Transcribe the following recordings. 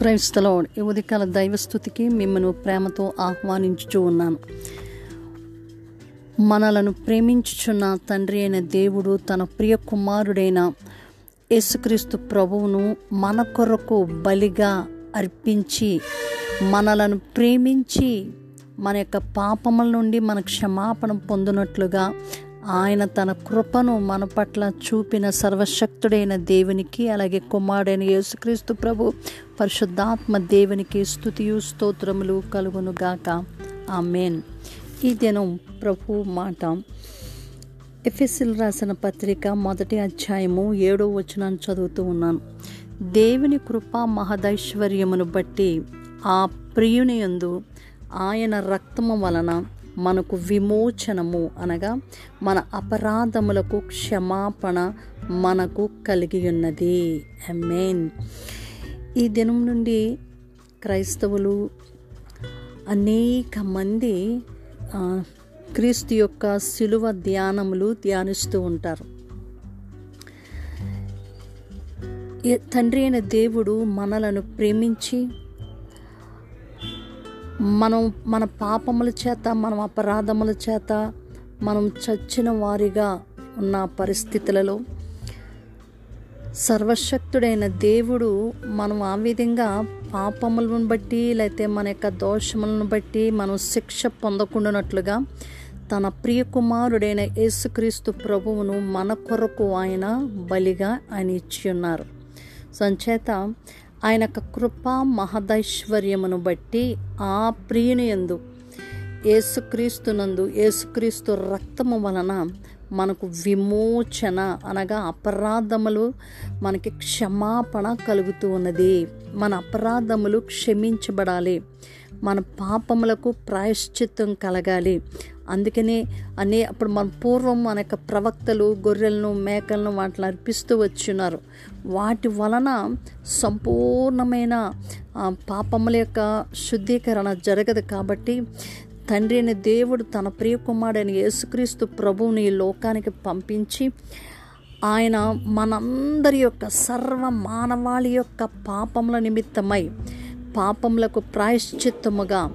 క్రైస్తలో ఈ ఉదయకాల దైవస్థుతికి మిమ్మల్ని ప్రేమతో ఆహ్వానించుచూ ఉన్నాను. మనలను ప్రేమించుచున్న తండ్రి అయిన దేవుడు తన ప్రియ కుమారుడైన యేసుక్రీస్తు ప్రభువును మన కొరకు బలిగా అర్పించి మనలను ప్రేమించి మన యొక్క పాపముల నుండి మన క్షమాపణ పొందినట్లుగా ఆయన తన కృపను మన పట్ల చూపిన సర్వశక్తుడైన దేవునికి అలాగే కుమారుడైన యేసుక్రీస్తు ప్రభు పరిశుద్ధాత్మ దేవునికి స్థుతియు స్తోత్రములు కలుగునుగాక ఆమెన్. ఈ దినం ప్రభు మాట. ఎఫ్ఎస్ఎల్ రాసిన పత్రిక మొదటి అధ్యాయము ఏడో వచనాన్ని చదువుతూ ఉన్నాను. దేవుని కృప మహదైశ్వర్యమును బట్టి ఆ ప్రియుని యందు ఆయన రక్తము వలన మనకు విమోచనము అనగా మన అపరాధములకు క్షమాపణ మనకు కలిగి ఉన్నది మెయిన్ ఈ దినం నుండి క్రైస్తవులు అనేక మంది క్రీస్తు యొక్క శిలువ ధ్యానములు ధ్యానిస్తూ ఉంటారు. తండ్రి అయిన దేవుడు మనలను ప్రేమించి మనం మన పాపముల చేత మనం అపరాధముల చేత మనం చచ్చిన వారిగా ఉన్న పరిస్థితులలో సర్వశక్తుడైన దేవుడు మనం ఆ విధంగా పాపములను బట్టి లేకపోతే మన యొక్క దోషములను బట్టి మనం శిక్ష పొందకుండానట్లుగా తన ప్రియ కుమారుడైన యేసుక్రీస్తు ప్రభువును మన కొరకు ఆయన బలిగా ఆయన ఇచ్చి ఉన్నారు సంచేత ఆయన యొక్క కృపా మహదైశ్వర్యమును బట్టి ఆ ప్రియుని యందు ఏసుక్రీస్తునందు ఏసుక్రీస్తు రక్తము వలన మనకు విమోచన అనగా అపరాధములు మనకి క్షమాపణ కలుగుతూ ఉన్నది. మన అపరాధములు క్షమించబడాలి. మన పాపములకు ప్రాయశ్చిత్తం కలగాలి. అందుకనే అనే అప్పుడు మన పూర్వం మన యొక్క ప్రవక్తలు గొర్రెలను మేకలను వాటిని అర్పిస్తూ వచ్చున్నారు వాటి వలన సంపూర్ణమైన పాపముల యొక్క శుద్ధీకరణ జరగదు కాబట్టి తండ్రి అయిన దేవుడు తన ప్రియ కుమారుడైన యేసుక్రీస్తు ప్రభువుని లోకానికి పంపించి ఆయన మనందరి యొక్క సర్వ మానవాళి యొక్క పాపముల నిమిత్తమై పాపములకు ప్రాయశ్చిత్తముగా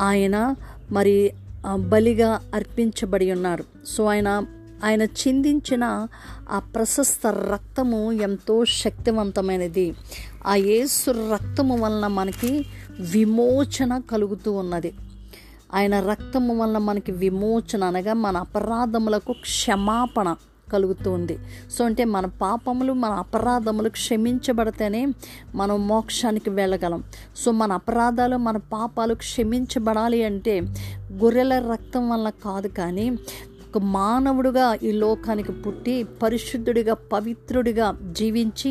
ఆయన మరి బలిగా అర్పించబడి ఉన్నారు. సో ఆయన ఆయన చిందించిన ఆ ప్రశస్త రక్తము ఎంతో శక్తివంతమైనది. ఆ యేసు రక్తము వలన మనకి విమోచన కలుగుతూ ఉన్నది. ఆయన రక్తము వలన మనకి విమోచన అనగా మన అపరాధములకు క్షమాపణ. కలుగుతుంది. సో అంటే మన పాపములు మన అపరాధములు క్షమించబడితేనే మనం మోక్షానికి వెళ్ళగలం. సో మన అపరాధాలు మన పాపాలు క్షమించబడాలి అంటే గొర్రెల రక్తం వల్ల కాదు కానీ ఒక మానవుడుగా ఈ లోకానికి పుట్టి పరిశుద్ధుడిగా పవిత్రుడిగా జీవించి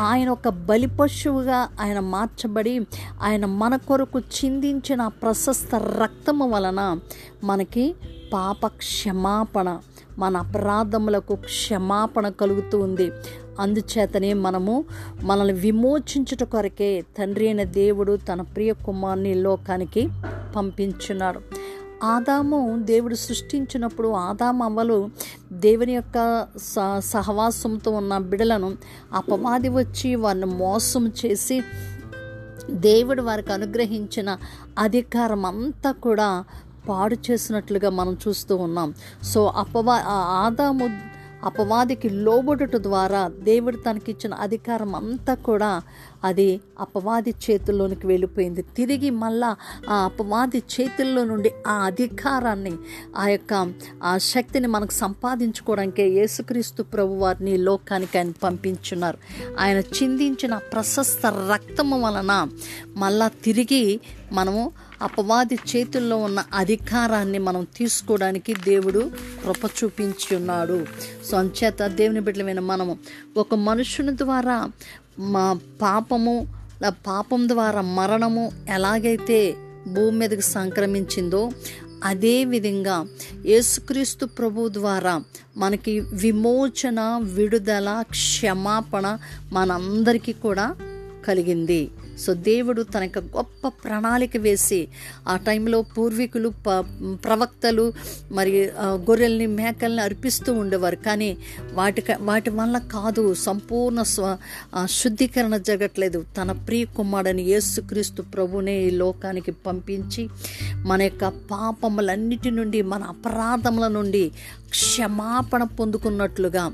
ఆయన ఒక బలి పశువుగా ఆయన మార్చబడి ఆయన మన కొరకు చిందించిన ప్రశస్త రక్తము వలన మనకి పాప క్షమాపణ మన అపరాధములకు క్షమాపణ కలుగుతూ ఉంది. అందుచేతనే మనము మనల్ని విమోచించుట కొరకే తండ్రి అయిన దేవుడు తన ప్రియ కుమారుని లోకానికి పంపించున్నాడు. ఆదాము దేవుడు సృష్టించినప్పుడు ఆదాము అవ్వలు దేవుని యొక్క స సహవాసంతో ఉన్న బిడలను అపవాది వచ్చి వారిని మోసం చేసి దేవుడు వారికి అనుగ్రహించిన అధికారం అంతా కూడా పాడు చేసినట్లుగా మనం చూస్తూ ఉన్నాం. సో అపవా ఆ ఆదాము అపవాదికి లోబడుట ద్వారా దేవుడు తనకిచ్చిన అధికారం అంతా కూడా అది అపవాది చేతుల్లోనికి వెళ్ళిపోయింది. తిరిగి మళ్ళా ఆ అపవాది చేతుల్లో నుండి ఆ అధికారాన్ని ఆ యొక్క ఆ శక్తిని మనకు సంపాదించుకోవడానికే యేసుక్రీస్తు ప్రభు వారిని లోకానికి ఆయన పంపించున్నారు. ఆయన చిందించిన ప్రశస్త రక్తము వలన మళ్ళా తిరిగి మనము అపవాది చేతుల్లో ఉన్న అధికారాన్ని మనం తీసుకోవడానికి దేవుడు కృప చూపించి ఉన్నాడు. సో అంచేత దేవుని బిడ్డలమైన మనము ఒక మనుషుని ద్వారా మా పాపము పాపం ద్వారా మరణము ఎలాగైతే భూమి మీదకి సంక్రమించిందో అదే విధంగా యేసుక్రీస్తు ప్రభు ద్వారా మనకి విమోచన విడుదల క్షమాపణ మనందరికీ కూడా కలిగింది. సో దేవుడు తన యొక్క గొప్ప ప్రణాళిక వేసి ఆ టైంలో పూర్వీకులు ప ప్రవక్తలు మరి గొర్రెల్ని మేకల్ని అర్పిస్తూ ఉండేవారు. కానీ వాటి వాటి వల్ల కాదు సంపూర్ణ స్వ శుద్ధీకరణ జరగట్లేదు. తన ప్రియ కుమారుడని యేసుక్రీస్తు ప్రభునే ఈ లోకానికి పంపించి మన యొక్క పాపములన్నిటి నుండి మన అపరాధముల నుండి క్షమాపణ పొందుకున్నట్లుగా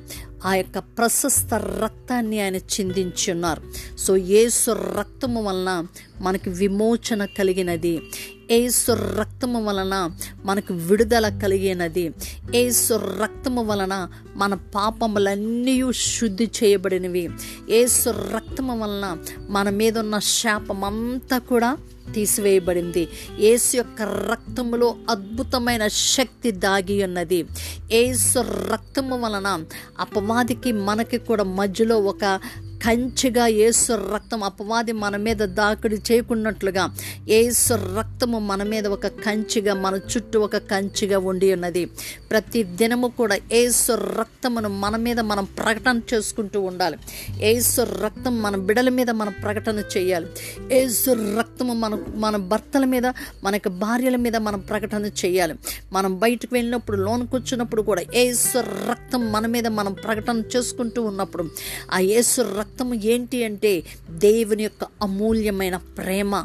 ఆ యొక్క ప్రశస్త రక్తాన్ని ఆయన చిందించున్నారు. సో యేసు రక్తము వలన మనకి విమోచన కలిగినది. ఏసు రక్తము వలన మనకు విడుదల కలిగినది. ఏసు రక్తము వలన మన పాపములన్నీ శుద్ధి చేయబడినవి. ఏసు రక్తము వలన మన మీద ఉన్న శాపమంతా కూడా తీసివేయబడింది. ఏసు యొక్క రక్తములో అద్భుతమైన శక్తి దాగి ఉన్నది. ఏసు రక్తము వలన అపవాదికి మనకి కూడా మధ్యలో ఒక కంచిగా ఏసు రక్తం అపవాది మన మీద దాకిడి చేయకున్నట్లుగా ఏసు రక్తము మన మీద ఒక కంచిగా మన చుట్టూ ఒక కంచిగా ఉండి ఉన్నది. ప్రతి దినము కూడా ఏసు రక్తమును మన మీద మనం ప్రకటన చేసుకుంటూ ఉండాలి. ఏసు రక్తం మన బిడల మీద మనం ప్రకటన చేయాలి. ఏసు రక్తము మన మన భర్తల మీద మనకి భార్యల మీద మనం ప్రకటన చేయాలి. మనం బయటకు వెళ్ళినప్పుడు లోన్కి కూర్చున్నప్పుడు కూడా ఏసు రక్తం మన మీద మనం ప్రకటన చేసుకుంటూ ఉన్నప్పుడు ఆ యేసు రక్తము ఏంటి అంటే దేవుని యొక్క అమూల్యమైన ప్రేమ.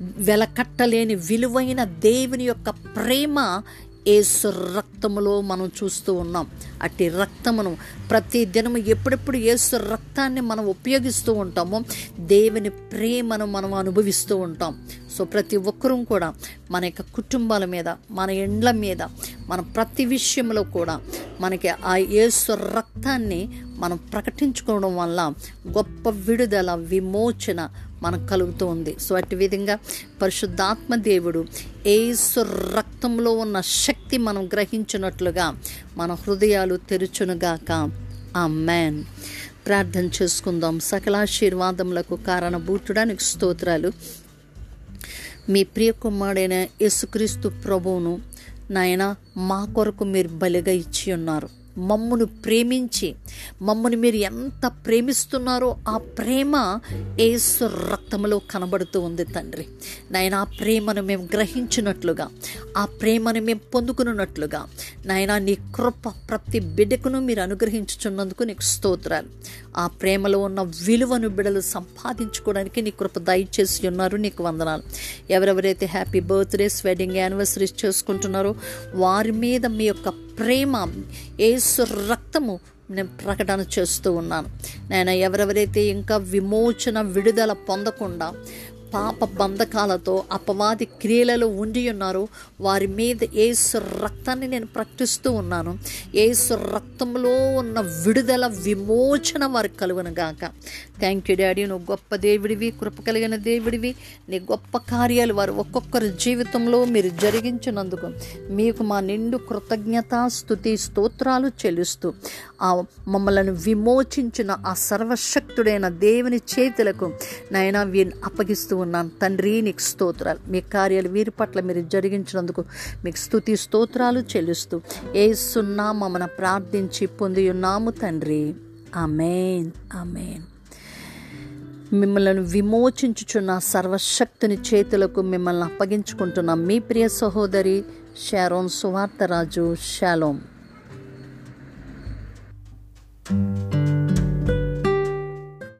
వెలకట్టలేని విలువైన దేవుని యొక్క ప్రేమ ఏసు రక్తములో మనం చూస్తూ ఉన్నాం. అట్టి రక్తమును ప్రతి దినము ఎప్పుడెప్పుడు ఏసు రక్తాన్ని మనం ఉపయోగిస్తూ ఉంటామో దేవుని ప్రేమను మనం అనుభవిస్తూ ఉంటాం. సో ప్రతి ఒక్కరూ కూడా మన యొక్క కుటుంబాల మీద మన ఎండ్ల మీద మన ప్రతి విషయంలో కూడా మనకి ఆ యేసు రక్తాన్ని మనం ప్రకటించుకోవడం వల్ల గొప్ప విడుదల విమోచన మనకు కలుగుతూ ఉంది. సో అటు విధంగా పరిశుద్ధాత్మ దేవుడు ఏసు రక్తంలో ఉన్న శక్తి మనం గ్రహించినట్లుగా మన హృదయాలు తెరుచునుగాక. ఆ మ్యాన్ ప్రార్థన చేసుకుందాం. సకలాశీర్వాదములకు కారణభూతుడానికి స్తోత్రాలు. మీ ప్రియ కుమారుడైన యేసుక్రీస్తు ప్రభువును నాయన మా కొరకు మీరు బలిగా ఇచ్చి ఉన్నారు. మమ్మును ప్రేమించి మమ్మల్ని మీరు ఎంత ప్రేమిస్తున్నారో ఆ ప్రేమ ఏసు రక్తంలో కనబడుతూ ఉంది తండ్రి. నాయన ఆ ప్రేమను మేము గ్రహించినట్లుగా ఆ ప్రేమను మేము పొందుకున్నట్లుగా నాయన నీ కృప ప్రతి బిడ్డకును మీరు అనుగ్రహించుచున్నందుకు నీకు స్తోత్రాలు. ఆ ప్రేమలో ఉన్న విలువను బిడలు సంపాదించుకోవడానికి నీ కృప దయచేసి ఉన్నారు నీకు వందనాలు. ఎవరెవరైతే హ్యాపీ బర్త్డేస్ వెడ్డింగ్ యానివర్సరీస్ చేసుకుంటున్నారో వారి మీద మీ యొక్క ప్రేమ ఏసు రక్తము నేను ప్రకటన చేస్తూ ఉన్నాను. నేను ఎవరెవరైతే ఇంకా విమోచన విడుదల పొందకుండా పాప బంధకాలతో అపవాది క్రియలలో ఉండి ఉన్నారో వారి మీద ఏసు రక్తాన్ని నేను ప్రకటిస్తూ ఉన్నాను. ఏసు రక్తంలో ఉన్న విడుదల విమోచన వారికి కలుగునుగాక థ్యాంక్ యూ డాడీ నువ్వు గొప్ప దేవుడివి కృప కలిగిన దేవుడివి. నీ గొప్ప కార్యాలు వారు ఒక్కొక్కరి జీవితంలో మీరు జరిగించినందుకు మీకు మా నిండు కృతజ్ఞత స్థుతి స్తోత్రాలు చెల్లిస్తూ ఆ మమ్మలను విమోచించిన ఆ సర్వశక్తుడైన దేవుని చేతులకు నైనా వీరిని అప్పగిస్తూ ఉన్నాను. తండ్రి నీకు స్తోత్రాలు. మీ కార్యాలు వీరి పట్ల మీరు జరిగించినందుకు మీకు స్థుతి స్తోత్రాలు చెల్లిస్తూ ఏ సున్నా మమ్మల్ని ప్రార్థించి పొంది ఉన్నాము తండ్రి. అమేన్ అమేన్ మిమ్మల్ని విమోచించుచున్న సర్వశక్తుని చేతులకు మిమ్మల్ని అప్పగించుకుంటున్న మీ ప్రియ సహోదరి షారోన్ సువార్తరాజు. షాలోం.